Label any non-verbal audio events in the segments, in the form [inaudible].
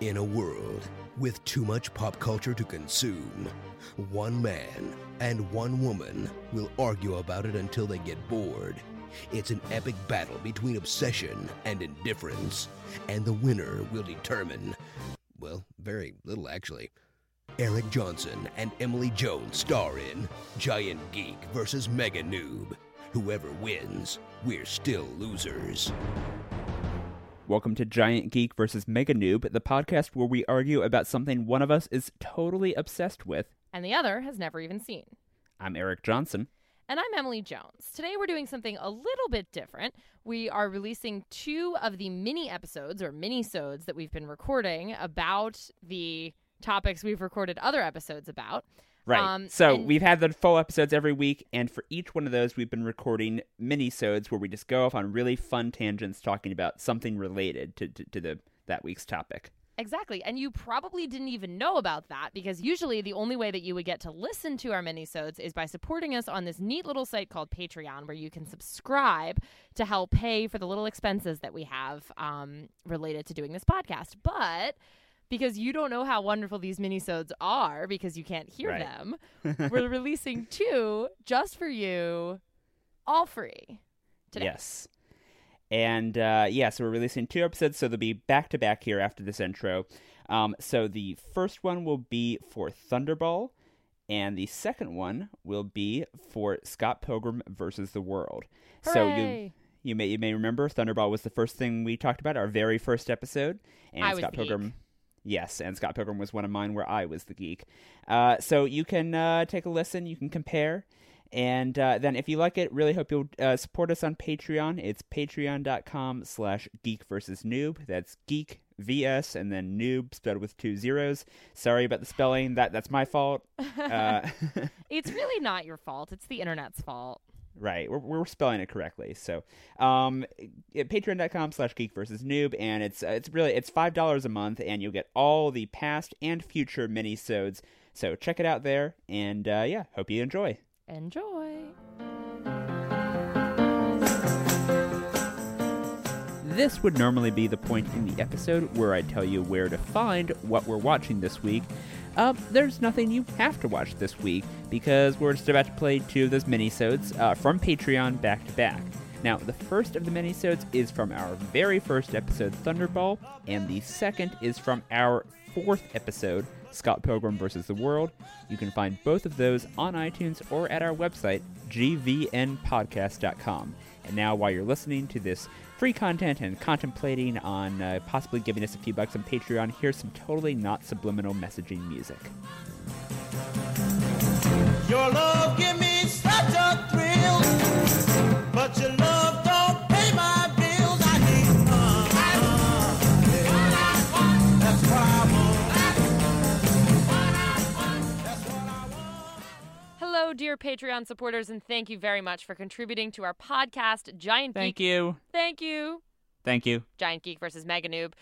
In a world with too much pop culture to consume, one man and one woman will argue about it until they get bored. It's an epic battle between obsession and indifference, and the winner will determine, well, very little actually. Eric Johnson and Emily Jones star in Giant Geek versus Mega Noob. Whoever wins, we're still losers. Welcome to Giant Geek versus Mega Noob, the podcast where we argue about something one of us is totally obsessed with. and the other has never even seen. I'm Eric Johnson. And I'm Emily Jones. Today we're doing something a little bit different. We are releasing two of the mini episodes or mini-sodes that we've been recording about the topics we've recorded other episodes about. Right. Um, so and- we've had the full episodes every week, and for each one of those, we've been recording mini-sodes where we just go off on really fun tangents talking about something related to, to, to the that week's topic. Exactly. And you probably didn't even know about that because usually the only way that you would get to listen to our minisodes is by supporting us on this neat little site called Patreon where you can subscribe to help pay for the little expenses that we have um, related to doing this podcast. But because you don't know how wonderful these minisodes are because you can't hear Right. them, [laughs] we're releasing two just for you, all free. Today. Yes. And uh, yeah, so we're releasing two episodes, so they'll be back to back here after this intro. Um, so the first one will be for Thunderball, and the second one will be for Scott Pilgrim versus the World. So you you may you may remember Thunderball was the first thing we talked about, our very first episode, and Scott Pilgrim. Yes, and Scott Pilgrim was one of mine where I was the geek. Uh, so you can uh, take a listen, you can compare, and uh, then if you like it, really hope you'll uh, support us on Patreon. It's patreon.com slash geek versus noob. That's geek vs and then noob spelled with two zeros. Sorry about the spelling. That that's my fault. [laughs] Uh, [laughs] It's really not your fault. It's the internet's fault. Right, we're, we're spelling it correctly. So, um, patreon.com slash geek versus noob, and it's uh, it's really it's five dollars a month, and you'll get all the past and future mini-sodes. So check it out there, and uh, yeah, hope you enjoy. Enjoy. This would normally be the point in the episode where I tell you where to find what we're watching this week. Uh, there's nothing you have to watch this week because we're just about to play two of those minisodes uh, from Patreon back to back. Now, the first of the minisodes is from our very first episode, Thunderball, and the second is from our fourth episode, Scott Pilgrim vs. the World. You can find both of those on iTunes or at our website, gvnpodcast.com. Now, while you're listening to this free content and contemplating on uh, possibly giving us a few bucks on Patreon, here's some totally not subliminal messaging music. Your love me such a thrill, but your love Hello, dear Patreon supporters, and thank you very much for contributing to our podcast, Giant Thank Geek. you. Thank you, Thank you. Giant Geek versus Mega Noob.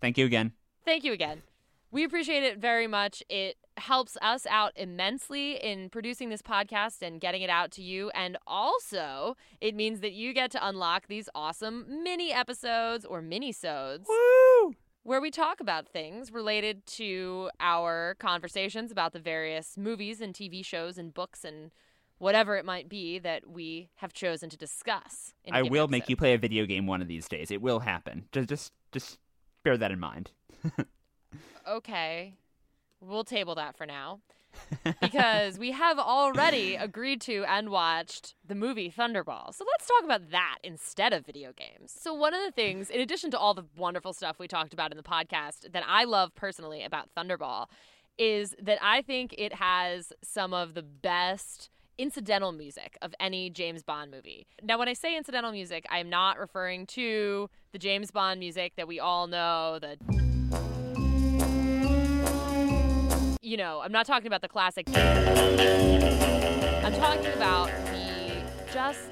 Thank you again. Thank you again. We appreciate it very much. It helps us out immensely in producing this podcast and getting it out to you. And also, it means that you get to unlock these awesome mini episodes or mini-sodes Woo! Where we talk about things related to our conversations about the various movies and TV shows and books and whatever it might be that we have chosen to discuss. I will make you play a video game one of these days. It will happen. Just, just, just bear that in mind. [laughs] Okay. We'll table that for now. Because we have already agreed to and watched the movie Thunderball. So let's talk about that instead of video games. So, one of the things, in addition to all the wonderful stuff we talked about in the podcast, that I love personally about Thunderball is that I think it has some of the best incidental music of any James Bond movie. Now, when I say incidental music, I'm not referring to the James Bond music that we all know, the you know, I'm not talking about the classic. I'm talking about the just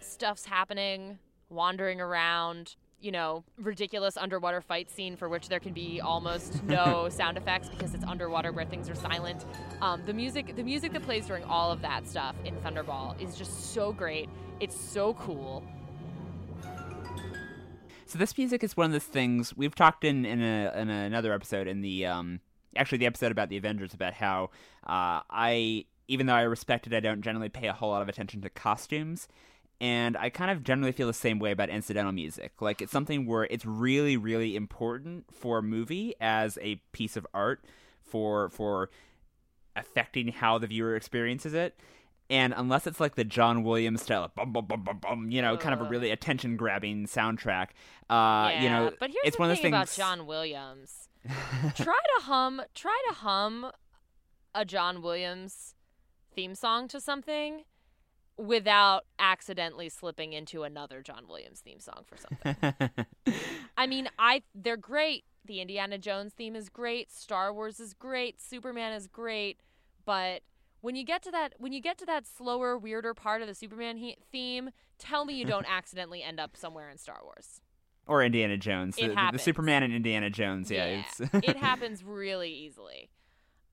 stuff's happening, wandering around, you know, ridiculous underwater fight scene for which there can be almost [laughs] no sound effects because it's underwater where things are silent. Um, the music, the music that plays during all of that stuff in Thunderball is just so great. It's so cool. So this music is one of those things we've talked in in, a, in another episode in the um actually the episode about the Avengers about how uh, I even though I respect it, I don't generally pay a whole lot of attention to costumes. And I kind of generally feel the same way about incidental music. Like it's something where it's really, really important for a movie as a piece of art for for affecting how the viewer experiences it. And unless it's like the John Williams style, of bum bum bum bum bum, you know, kind of a really attention grabbing soundtrack. Uh, yeah, you know, but here's it's the one of thing those about things. John Williams. Try to hum, try to hum a John Williams theme song to something without accidentally slipping into another John Williams theme song for something. [laughs] I mean, I they're great. The Indiana Jones theme is great. Star Wars is great. Superman is great. But when you get to that when you get to that slower, weirder part of the Superman he- theme, tell me you don't [laughs] accidentally end up somewhere in Star Wars. Or Indiana Jones. It the, the- the. Superman and Indiana Jones. Yeah, it's it [laughs] happens really easily.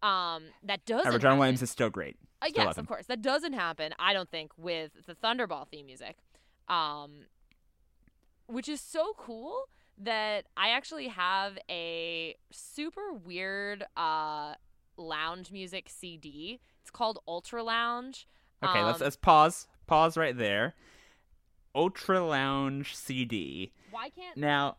Um, that doesn't. However, John happen- Williams is still great. Uh, Still yes, of course. That doesn't happen. I don't think with the Thunderball theme music, um, which is so cool that I actually have a super weird uh, lounge music CD. It's called Ultra Lounge. Okay, let's Um, let's pause. Pause right there. Ultra Lounge CD. Why can't Now,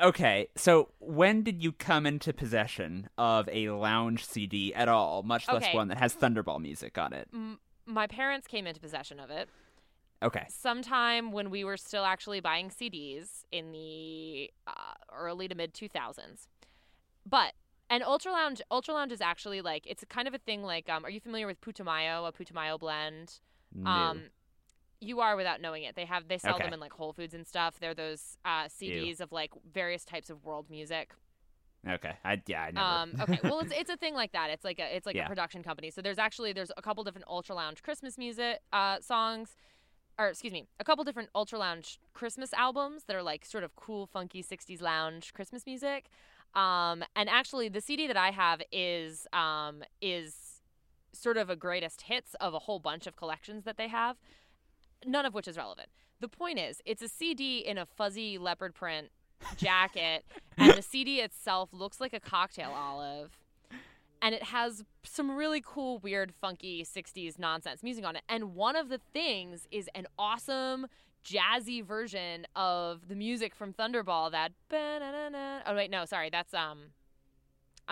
okay, so when did you come into possession of a lounge CD at all, much less Okay. one that has Thunderball music on it? m- my parents came into possession of it? Okay. sometime when we were still actually buying CDs in the uh, early to mid 2000s. But and Ultra Lounge, Ultra Lounge is actually like it's kind of a thing. Like, um, are you familiar with Putumayo, a Putumayo blend? No. Um, you are without knowing it. They have they sell Okay. them in like Whole Foods and stuff. They're those uh, CDs of like various types of world music. okay. I yeah, I never. Um, okay, well, it's it's a thing like that. It's like a it's like Yeah. a production company. So there's actually there's a couple different Ultra Lounge Christmas music uh, songs, or excuse me, a couple different Ultra Lounge Christmas albums that are like sort of cool, funky '60s lounge Christmas music. Um, and actually, the CD that I have is um, is sort of a greatest hits of a whole bunch of collections that they have. None of which is relevant. The point is, it's a CD in a fuzzy leopard print jacket, [laughs] and the CD itself looks like a cocktail olive. And it has some really cool, weird, funky 60s nonsense music on it. And one of the things is an awesome, jazzy version of the music from Thunderball that. Oh, wait, no, sorry. That's. um.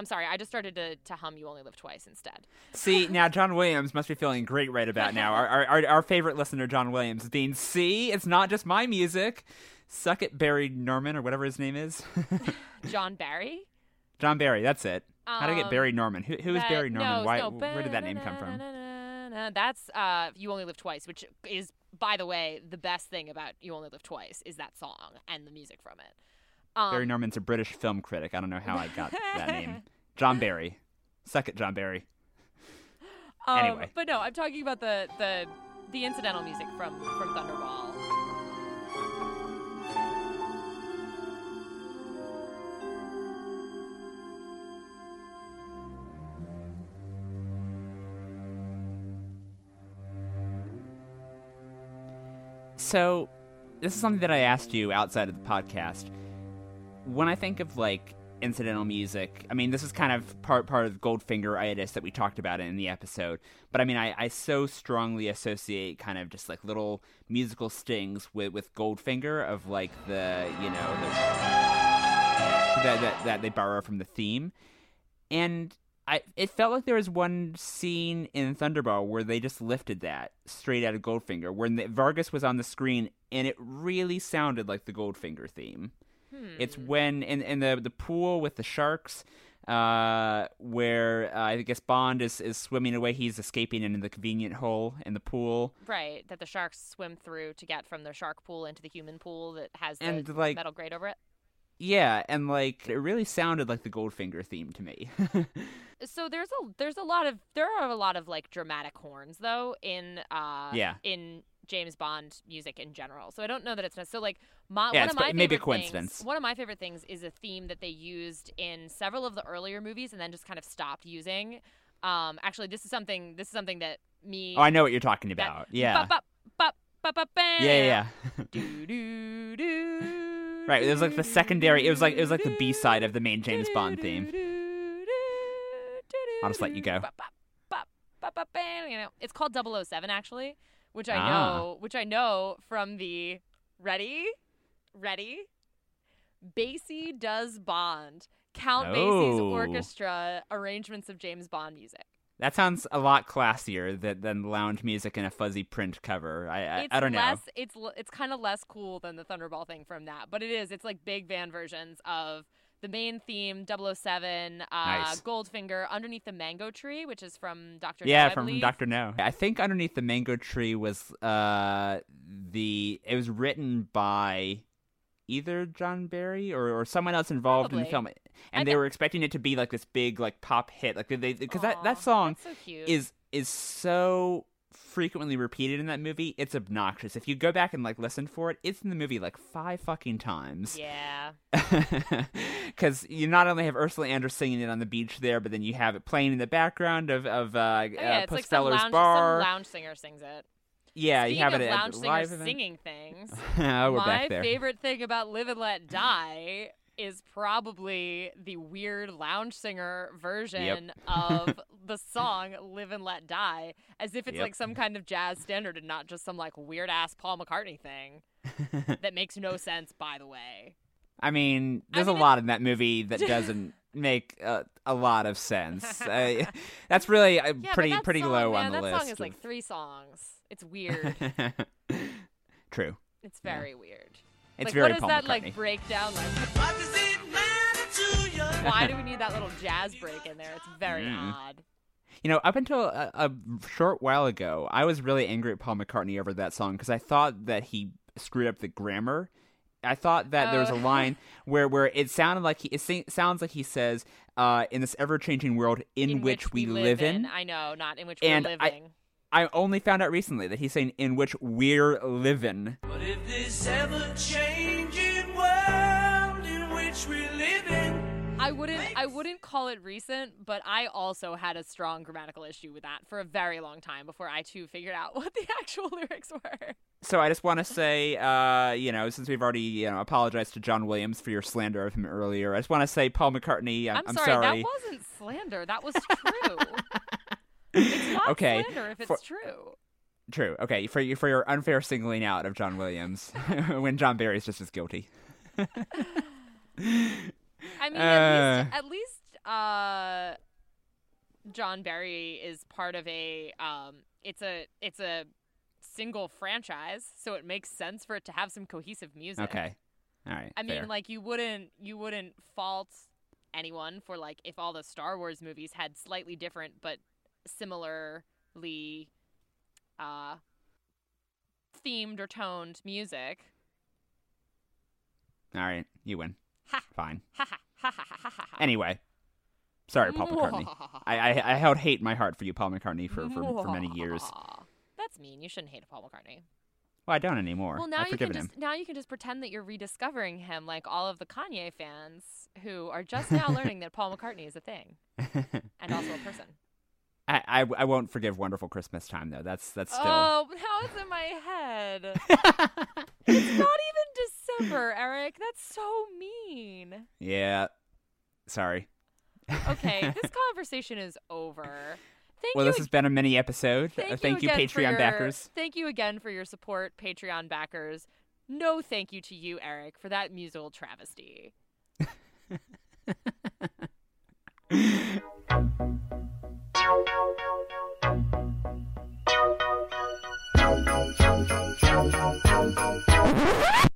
I'm sorry, I just started to, to hum You Only Live Twice instead. See, now John Williams must be feeling great right about now. Our, our, our, our favorite listener, John Williams, is being, see, it's not just my music. Suck it, Barry Norman, or whatever his name is. [laughs] John Barry? John Barry, that's it. How to get Um, Barry Norman? Who, who is That- Barry Norman? no, Why? no, Where did that name come from? That's uh, "You Only Live Twice," which is, by the way, the best thing about "You Only Live Twice" is that song and the music from it. Um, Barry Norman's a British film critic. I don't know how I got that name. [laughs] John Barry. Suck it, John Barry. um, anyway. but no, I'm talking about the the the incidental music from from Thunderball. So, this is something that I asked you outside of the podcast. When I think of like incidental music, I mean, this is kind of part part of Goldfinger itis that we talked about in the episode. But I mean, I, I so strongly associate kind of just like little musical stings with with Goldfinger of like the you know the, that, that that they borrow from the theme, and I it felt like there was one scene in Thunderball where they just lifted that straight out of Goldfinger, when the, Vargas was on the screen, and it really sounded like the Goldfinger theme. It's when in in the the pool with the sharks, uh, where uh, I guess Bond is is swimming away. He's escaping into the convenient hole in the pool. Right, that the sharks swim through to get from the shark pool into the human pool that has the And, like- metal grate over it. Yeah, and like it really sounded like the Goldfinger theme to me. [laughs] so there's a there's a lot of there are a lot of like dramatic horns though in uh Yeah. in James Bond music in general. So I don't know that it's not so like my Yeah, one it's of my maybe a favorite coincidence. Things, one of my favorite things is a theme that they used in several of the earlier movies and then just kind of stopped using. Um actually this is something this is something that me oh, I know what you're talking that about. Yeah. bop, bop, bop. Yeah, yeah, yeah. [laughs] Do, do, do, [laughs] Right, it was like the secondary- it was like- it was like the B-side of the main James Bond theme. I'll just let you go. You know, it's called 007 actually, which I Ah. know, which I know from the ready, ready. Basie does Bond. Count Basie's Oh. orchestra arrangements of James Bond music. That sounds a lot classier than, than lounge music and a fuzzy print cover. I I, I don't know. less, It's it's kind of less cool than the Thunderball thing from that, but it is. It's like big band versions of the main theme, 007, uh, Nice. Goldfinger, Underneath the Mango Tree, which is from Doctor. Yeah, No, from. Doctor No. I think underneath the mango tree was uh the it was written by either John Barry or, or someone else involved in the film, and I they bet- were expecting it to be like this big like pop hit, like they because that that song so is is so frequently repeated in that movie. It's obnoxious. If you go back and like listen for it, it's in the movie like five fucking times. yeah. [laughs] Because you not only have Ursula Andress singing it on the beach there, but then you have it playing in the background of of uh, Oh, yeah, uh, it's like some lounge, bar. some lounge singer sings it. yeah, Speaking you have it at lounge a singers event. singing things, oh, [laughs] we're my back there. favorite thing about Live and Let Die is probably the weird lounge singer version [laughs] of the song Live and Let Die, as if it's Yep. like some kind of jazz standard and not just some like weird ass Paul McCartney thing [laughs] that makes no sense, by the way. I mean, there's mean, a lot in that movie that doesn't [laughs] make uh, a lot of sense. Uh, that's really uh, Yeah, pretty that pretty song, low man, on the list. that song is like three songs. It's weird. True. It's very weird. It's like, very what does Paul that McCartney. like breakdown? Like, [laughs] What does it matter to you? why do we need that little jazz break in there? It's very Mm. odd. You know, up until a, a short while ago, I was really angry at Paul McCartney over that song because I thought that he screwed up the grammar. I thought that there was a Oh. line where where it sounded like he it sa- sounds like he says, uh, "In this ever changing world in, which, we live in." I know, not in which And we're I- living. I only found out recently that he's saying "in which we're living." But if this ever changing world in which we live in, I wouldn't I wouldn't call it recent, but I also had a strong grammatical issue with that for a very long time before I too figured out [laughs] what the actual [laughs] lyrics were. So I just want to say, uh, you know, since we've already you know apologized to John Williams for your slander of him earlier, I just want to say, Paul McCartney, I'm, I'm, sorry, that wasn't slander. That was true. [laughs] it's not Okay, slander if it's for- true. True. Okay, for your for your unfair singling out of John Williams [laughs] [laughs] when John Barry's just as guilty. I mean, Uh. at least, at least uh, John Barry is part of a. Um, it's a it's a single franchise, so it makes sense for it to have some cohesive music. Okay. All right. I mean, like you wouldn't you wouldn't fault anyone for like if all the Star Wars movies had slightly different but similarly uh themed or toned music. All right, you win. Ha Fine. [laughs] ha ha. Anyway, sorry, Paul [laughs] McCartney. I, I I held hate in my heart for you, Paul McCartney, for for, for many [laughs] years. That's mean. You shouldn't hate Paul McCartney. Well, I don't anymore. Well, now I've you can just him. now you can just pretend that you're rediscovering him, like all of the Kanye fans who are just now learning that Paul McCartney is a thing and also a person. I, I I won't forgive Wonderful Christmas Time though. That's that's still. Oh, now it's in my head. [laughs] it's not even December, Eric. That's so mean. yeah. Sorry. Okay, [laughs] this conversation is over. Thank Well, you. this has been a mini episode. thank, Uh, thank you, for Patreon your- backers. Thank you again for your support, Patreon backers. No thank you to you, Eric, for that musical travesty. [laughs]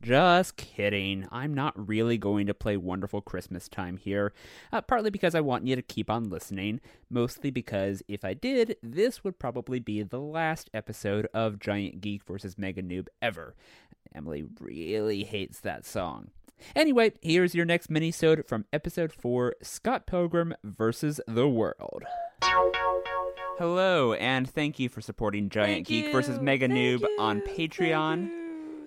Just kidding. I'm not really going to play Wonderful Christmas Time here. Uh, partly because I want you to keep on listening. Mostly because if I did, this would probably be the last episode of Giant Geek vs. Mega Noob ever. Emily really hates that song. Anyway, here's your next mini-sode from episode 4, Scott Pilgrim vs. the World. Hello, and thank you for supporting Giant Thank Geek vs. you, Mega thank Noob on Patreon.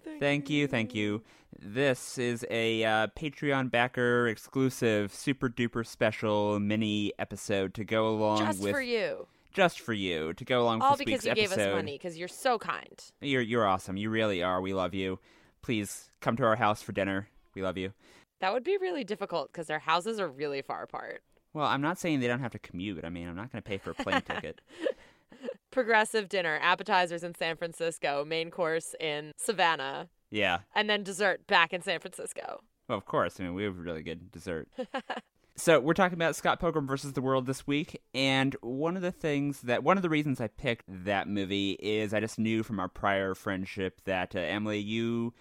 Thank, Thank you, thank you. This is a uh, Patreon backer exclusive, super duper special mini episode to go along Just with Just for you. just for you to go along with the people. All this because week's you gave episode. us money because you're so kind. You're you're awesome. You really are. We love you. Please come to our house for dinner. We love you. That would be really difficult because their houses are really far apart. Well, I'm not saying they don't have to commute. I mean, I'm not going to pay for a plane ticket. [laughs] Progressive dinner, appetizers in San Francisco, main course in Savannah, Yeah. and then dessert back in San Francisco. Well, of course. I mean, we have really good dessert. [laughs] so we're talking about Scott Pilgrim versus the World this week, and one of the things that one of the reasons I picked that movie is I just knew from our prior friendship that uh, Emily, you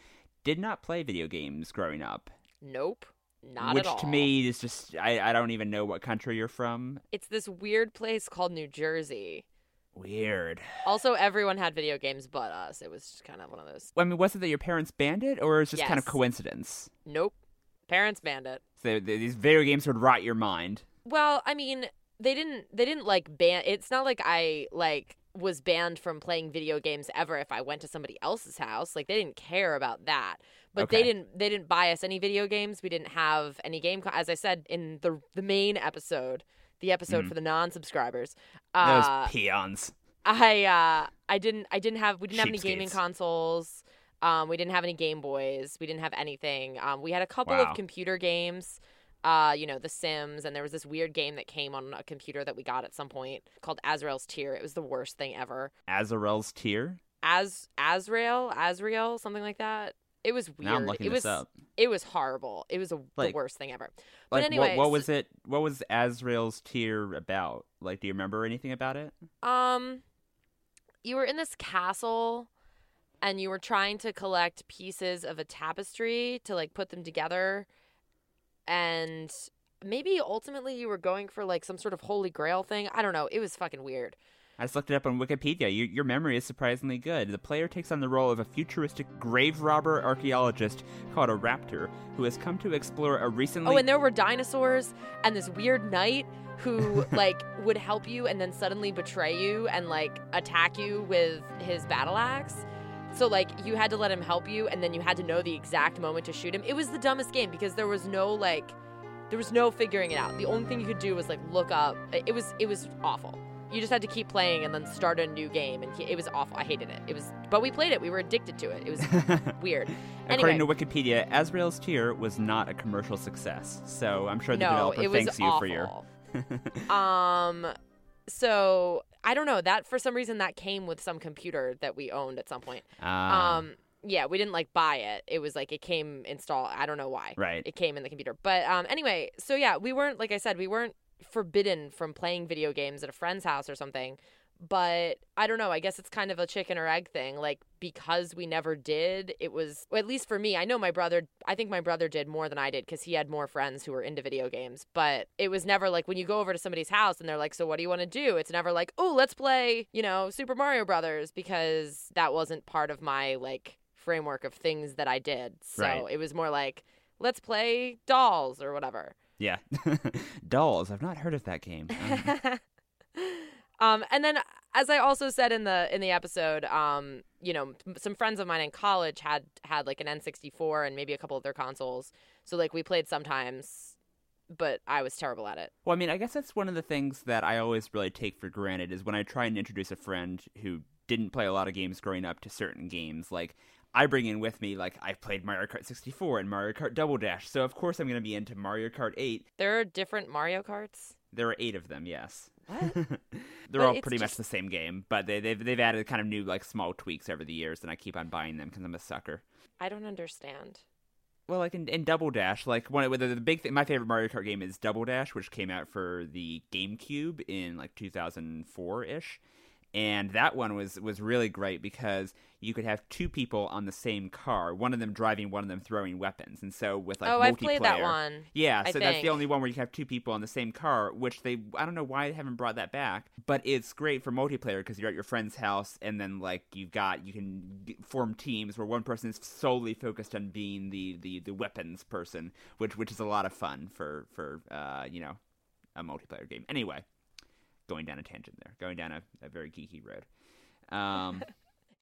did not play video games growing up, Nope, not which at all. to me is just I, I don't even know what country you're from. it's this weird place called New Jersey. Weird. Also, everyone had video games but us. It was just kind of one of those. I mean, was it that your parents banned it, or is it just kind of coincidence? Nope. Parents banned it. So these video games would rot your mind. Well, I mean, they didn't they didn't like ban it's not like I like was banned from playing video games ever if I went to somebody else's house. Like they didn't care about that. But they didn't they didn't buy us any video games. We didn't have any game co- as I said in the the main episode, the episode Mhm. for the non-subscribers. Those Uh peons. I uh I didn't I didn't have we didn't have any gaming Cheapskates. consoles. Um we didn't have any Game Boys. We didn't have anything. Um we had a couple Wow. of computer games. Uh, you know, The Sims, and there was this weird game that came on a computer that we got at some point called Azrael's Tear. It was the worst thing ever. Azrael's Tear. Az Azrael, Azrael, something like that. It was weird. Now I'm looking it this was up. it was horrible. It was a, Like- the worst thing ever. Like, But anyway, what, what was it? What was Azrael's Tear about? Like, do you remember anything about it? Um, you were in this castle, and you were trying to collect pieces of a tapestry to like put them together, and maybe ultimately you were going for like some sort of holy grail thing. I don't know. It was fucking weird. I just looked it up on Wikipedia. Your, your memory is surprisingly good. The player takes on the role of a futuristic grave robber archaeologist called a raptor who has come to explore a recently. Oh, and there were dinosaurs and this weird knight who [laughs] like would help you and then suddenly betray you and like attack you with his battle axe. So like you had to let him help you and then you had to know the exact moment to shoot him. It was the dumbest game because there was no like there was no figuring it out. The only thing you could do was like look up. It was it was awful. You just had to keep playing and then start a new game and it was awful. I hated it. It was but we played it. We were addicted to it. It was [laughs] weird. According anyway. to Wikipedia, Azrael's Tear was not a commercial success. So I'm sure the no, developer thanks you for your. [laughs] um so I don't know that for some reason that came with some computer that we owned at some point. Ah, Um yeah, we didn't like buy it. It was like it came installed. I don't know why. right. It came in the computer. But um anyway, so yeah, we weren't like I said, we weren't forbidden from playing video games at a friend's house or something. But I don't know. I guess it's kind of a chicken or egg thing. Like because we never did, it was well, at least for me. I know my brother. I think my brother did more than I did because he had more friends who were into video games. But it was never like when you go over to somebody's house and they're like, "So what do you want to do?" It's never like, "Oh, let's play," you know, Super Mario Brothers because that wasn't part of my like framework of things that I did. So Right. it was more like, "Let's play dolls" or whatever. Yeah. [laughs] Dolls. I've not heard of that game. [laughs] Um, um, and then as I also said in the in the episode, um, you know, some friends of mine in college had had like an N64 and maybe a couple of their consoles. So like we played sometimes, but I was terrible at it. Well, I mean, I guess that's one of the things that I always really take for granted is when I try and introduce a friend who didn't play a lot of games growing up to certain games. Like, I bring in with me, like, I've played Mario Kart 64 and Mario Kart Double Dash, so of course I'm going to be into Mario Kart 8. There are different Mario Karts. There are eight of them, yes. What? [laughs] They're But all pretty much the same game, but they, they've, they've added kind of new, like, small tweaks over the years, and I keep on buying them because I'm a sucker. I don't understand. Well, like in, in Double Dash, like one of the, the big thing, my favorite Mario Kart game is Double Dash, which came out for the GameCube in like 2004 ish, and that one was was really great because you could have two people on the same car, one of them driving, one of them throwing weapons, and so with like oh, multiplayer, I've played that one. yeah, I so that's the only one where you can have two people on the same car, which they I don't know why they haven't brought that back, but it's great for multiplayer because you're at your friend's house and then like you've got you can form teams where one person is solely focused on being the the the weapons person, which which is a lot of fun for for uh you know a multiplayer game. Anyway, going down a tangent there, going down a, a very geeky road. Um, [laughs]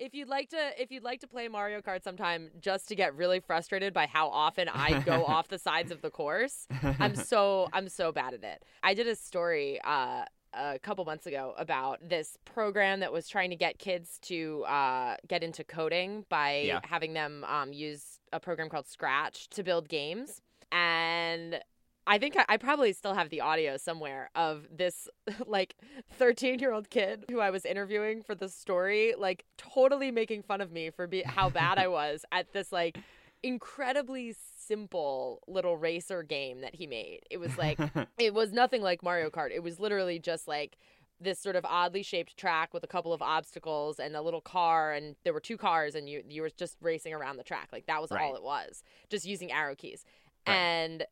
If you'd like to, if you'd like to play Mario Kart sometime, just to get really frustrated by how often I go [laughs] off the sides of the course, I'm so [laughs] I'm so bad at it. I did a story uh, a couple months ago about this program that was trying to get kids to uh, get into coding by Yeah. having them um, use a program called Scratch to build games. And I think I, I probably still have the audio somewhere of this [laughs] like 13 year old kid who I was interviewing for the story, like totally making fun of me for be- how bad I [laughs] was at this like incredibly simple little racer game that he made. It was like [laughs] it was nothing like Mario Kart. It was literally just like this sort of oddly shaped track with a couple of obstacles and a little car and there were two cars and you you were just racing around the track. Like that was all it was. Just using arrow keys. Right. And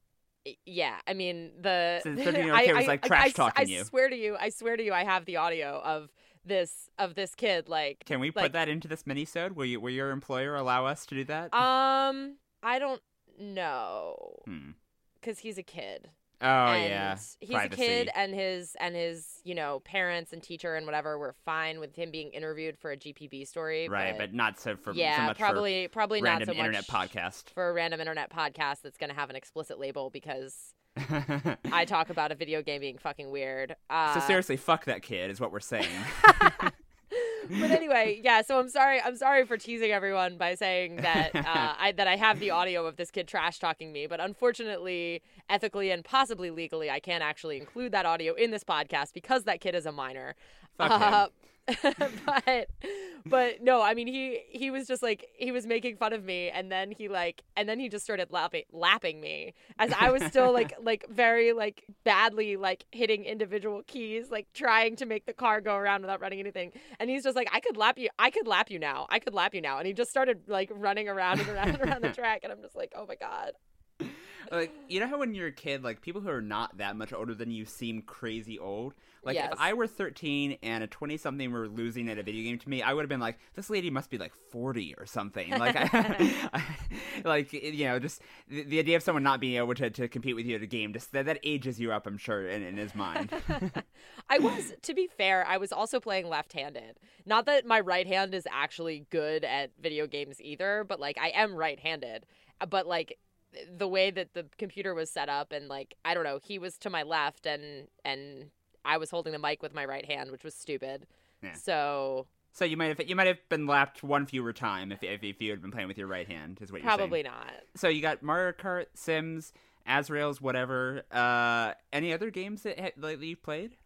yeah, I mean the So the 13-year-old kid was, like, trash talking I you. swear to you, I swear to you, I have the audio of this of this kid like Can we put that into this minisode? Will you, will your employer allow us to do that? um I don't know Hmm. cuz he's a kid. Oh and yeah, he's Privacy. a kid and his and his you know parents and teacher and whatever were fine with him being interviewed for a gpb story right? But not so for so yeah much probably probably not random so internet much podcast. for a random internet podcast that's going to have an explicit label because [laughs] i talk about a video game being fucking weird uh, so seriously, fuck that kid is what we're saying. [laughs] [laughs] but anyway, yeah. So I'm sorry. I'm sorry for teasing everyone by saying that [laughs] uh, I that I have the audio of this kid trash talking me. But unfortunately, ethically and possibly legally, I can't actually include that audio in this podcast because that kid is a minor. Fuck him. [laughs] But but no, I mean he he was just like he was making fun of me, and then he like and then he just started lapping lapping me as I was still like [laughs] like very like badly like hitting individual keys, like trying to make the car go around without running anything. And he's just like, I could lap you, I could lap you now, I could lap you now, and he just started like running around and around and around the [laughs] track, and I'm just like, oh my god. Like you know how when you're a kid, like people who are not that much older than you seem crazy old. Like Yes. if I were 13 and a 20 something were losing at a video game to me, I would have been like, this lady must be like 40 or something. Like, I, [laughs] I- like you know, just the, the idea of someone not being able to, to compete with you at a game, just that, that ages you up. I'm sure in, in his mind. [laughs] I was, to be fair, I was also playing left handed. Not that my right hand is actually good at video games either, but like I am right handed. But like the way that the computer was set up and like I don't know, he was to my left and and I was holding the mic with my right hand, which was stupid. Yeah. So so you might have you might have been lapped one fewer time if if, if you had been playing with your right hand. Is what you're saying. probably not. So you got Mario Kart, Sims, Azrael's, whatever. Uh, any other games that, ha- that you've played?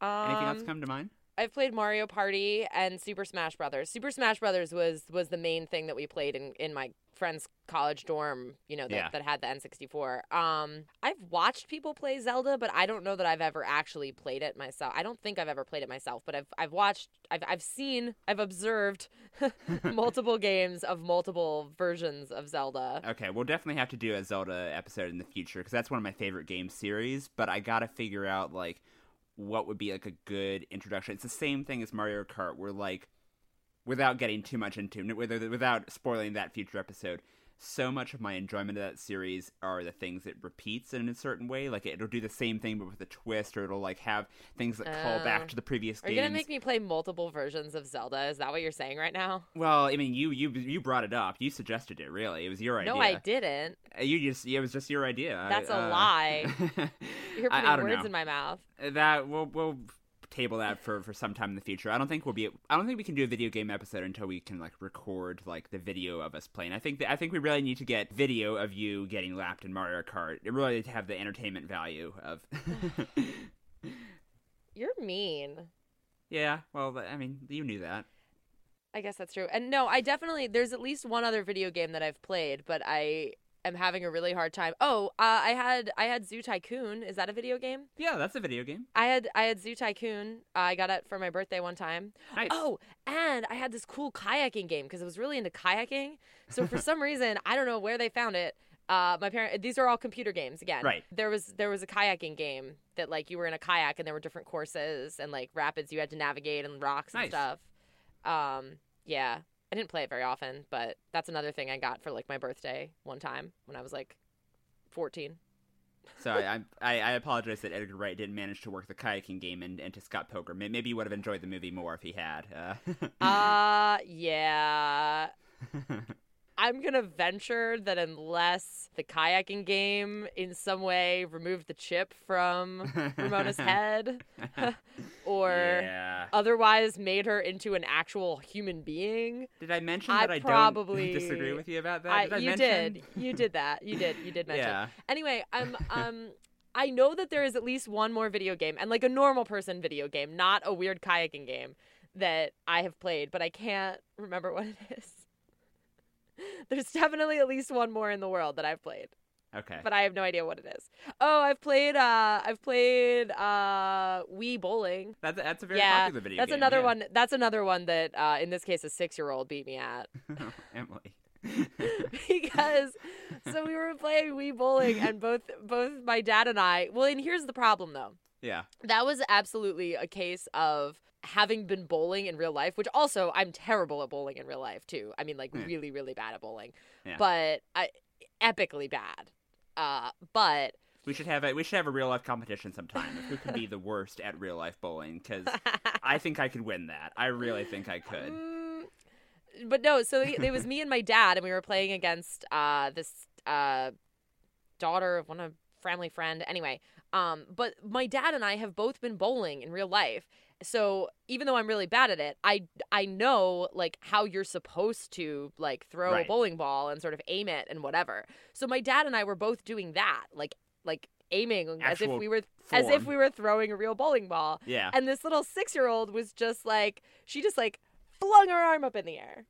Anything else Um, come to mind? I've played Mario Party and Super Smash Brothers. Super Smash Brothers was was the main thing that we played in, in my friend's college dorm, you know, that, Yeah. that had the N64. Um, I've watched people play Zelda, but I don't know that I've ever actually played it myself. I don't think I've ever played it myself, but I've I've watched, I've I've seen, I've observed [laughs] multiple [laughs] games of multiple versions of Zelda. Okay, we'll definitely have to do a Zelda episode in the future because that's one of my favorite game series. But I gotta figure out like what would be like a good introduction. It's the same thing as Mario Kart, where like without getting too much into without without spoiling that future episode. So much of my enjoyment of that series are the things it repeats in a certain way. Like it'll do the same thing but with a twist, or it'll like have things that call Oh. back to the previous Are you games. gonna make me play multiple versions of Zelda? Is that what you're saying right now? Well, I mean, you you you brought it up. You suggested it. Really, it was your idea. No, I didn't. Uh, You just it was just your idea. That's a a lie. [laughs] You're putting I don't words know. in my mouth. that we'll we'll table that for for some time in the future. I don't think we'll be. I don't think we can do a video game episode until we can like record like the video of us playing. I think that, I think we really need to get video of you getting lapped in Mario Kart. It really to have the entertainment value of. [laughs] You're mean. yeah, well, I mean, you knew that. I guess that's true. And no, I definitely there's at least one other video game that I've played, but I am having a really hard time. Oh, uh, I had I had Zoo Tycoon. Is that a video game? Yeah, that's a video game. I had I had Zoo Tycoon. Uh, I got it for my birthday one time. Nice. Oh, and I had this cool kayaking game because I was really into kayaking. So for [laughs] some reason, I don't know where they found it. Uh, my parent. These are all computer games again. Right. There was there was a kayaking game that like you were in a kayak and there were different courses and like rapids you had to navigate and rocks and stuff. Um, yeah, I didn't play it very often, but that's another thing I got for like my birthday one time when I was like fourteen. So I, I I apologize that Edgar Wright didn't manage to work the kayaking game and into Scott Pilgrim. Maybe you would have enjoyed the movie more if he had. Uh, [laughs] Uh, yeah. [laughs] I'm gonna venture that unless the kayaking game in some way removed the chip from Ramona's [laughs] head, [laughs] or yeah. otherwise made her into an actual human being, Did I mention I that I probably- don't disagree with you about that? Did I you mention? did, you did that, you did, you did [laughs] mention. Yeah. Anyway, I'm um. I know that there is at least one more video game, and like a normal person video game, not a weird kayaking game that I have played, but I can't remember what it is. [laughs] There's definitely at least one more in the world that I've played, Okay. but I have no idea what it is. Oh, I've played uh I've played uh Wii Bowling. that's that's a very yeah, popular video that's game, another yeah. one. That's another one that uh in this case a 6-year-old beat me at. [laughs] Emily. [laughs] because so we were playing Wii Bowling and both both my dad and I. Well, and here's the problem though. yeah. That was absolutely a case of having been bowling in real life, which also I'm terrible at bowling in real life too. I mean, like Yeah. really, really bad at bowling, Yeah. but I, epically bad. Uh, but We should have a we should have a real life competition sometime of who can be the worst at real life bowling because I think I could win that. I really think I could. Mm, but no, so it it was me and my dad, and we were playing against uh, this uh, daughter of one of family friend. Anyway, um, but my dad and I have both been bowling in real life. So even though I'm really bad at it, I I know like how you're supposed to like throw a bowling ball and sort of aim it and whatever. So my dad and I were both doing that, like like aiming as if we were as if we were throwing a real bowling ball. Yeah. And this little six year old was just like, she just like flung her arm up in the air.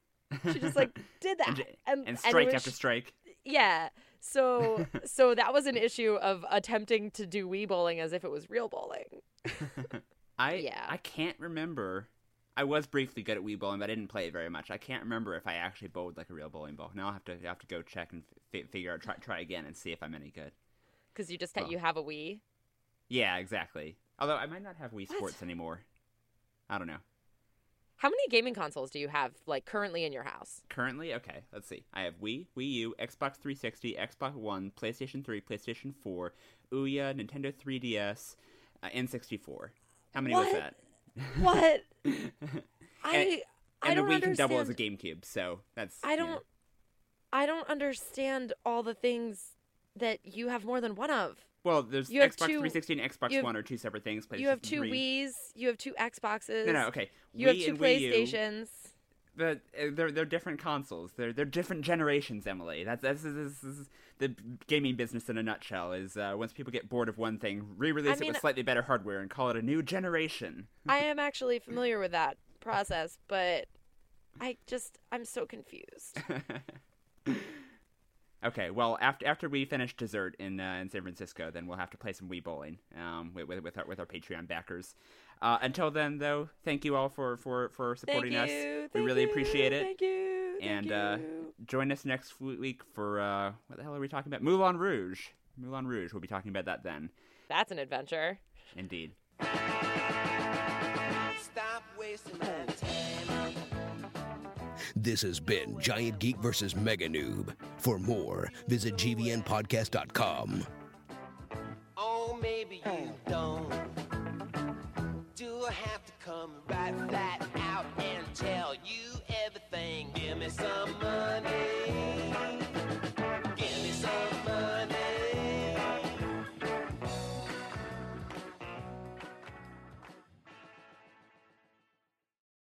She just like [laughs] did that. And and, and strike was- after strike. Yeah. So [laughs] so that was an issue of attempting to do Wii bowling as if it was real bowling. [laughs] I Yeah. I can't remember. I was briefly good at Wii bowling, but I didn't play it very much. I can't remember if I actually bowled like a real bowling ball. Now I'll have to I'll have to go check and fi- figure out try try again and see if I'm any good. Because you just ha- Oh. you have a Wii. Yeah, exactly. Although I might not have Wii What? Sports anymore. I don't know. How many gaming consoles do you have like currently in your house? Currently, okay, let's see. I have Wii, Wii U, Xbox 360, Xbox One, PlayStation 3, PlayStation 4, Ouya, Nintendo 3DS, uh, N64. How many was that? [laughs] What? [laughs] and I I and the Wii can double as a GameCube, so that's. I you know. don't I don't understand all the things that you have more than one of. Well, there's You Xbox two- 360 and Xbox have- One are two separate things. PlayStation You have two 3. Wii's, you have two Xboxes. No, no, okay. You Wii have two and Wii U, PlayStations. The, uh, they're they're different consoles. They're they're different generations, Emily. That's that's, that's, that's, that's the gaming business in a nutshell. Is uh, once people get bored of one thing, re-release I it mean- with slightly better hardware and call it a new generation. I am actually familiar with that process, but I just I'm so confused. [laughs] Okay, well after after we finish dessert in uh, in San Francisco, then we'll have to play some Wii bowling um, with, with with our with our Patreon backers. Uh, until then, though, thank you all for for for supporting Thank us. you. we thank really you, appreciate it. Thank you. thank and uh, join us next week for uh, what the hell are we talking about? Moulin Rouge. Moulin Rouge. We'll be talking about that then. that's an adventure. Indeed. Stop wasting time. This has been Giant Geek versus Mega Noob. For more, visit gvnpodcast.com.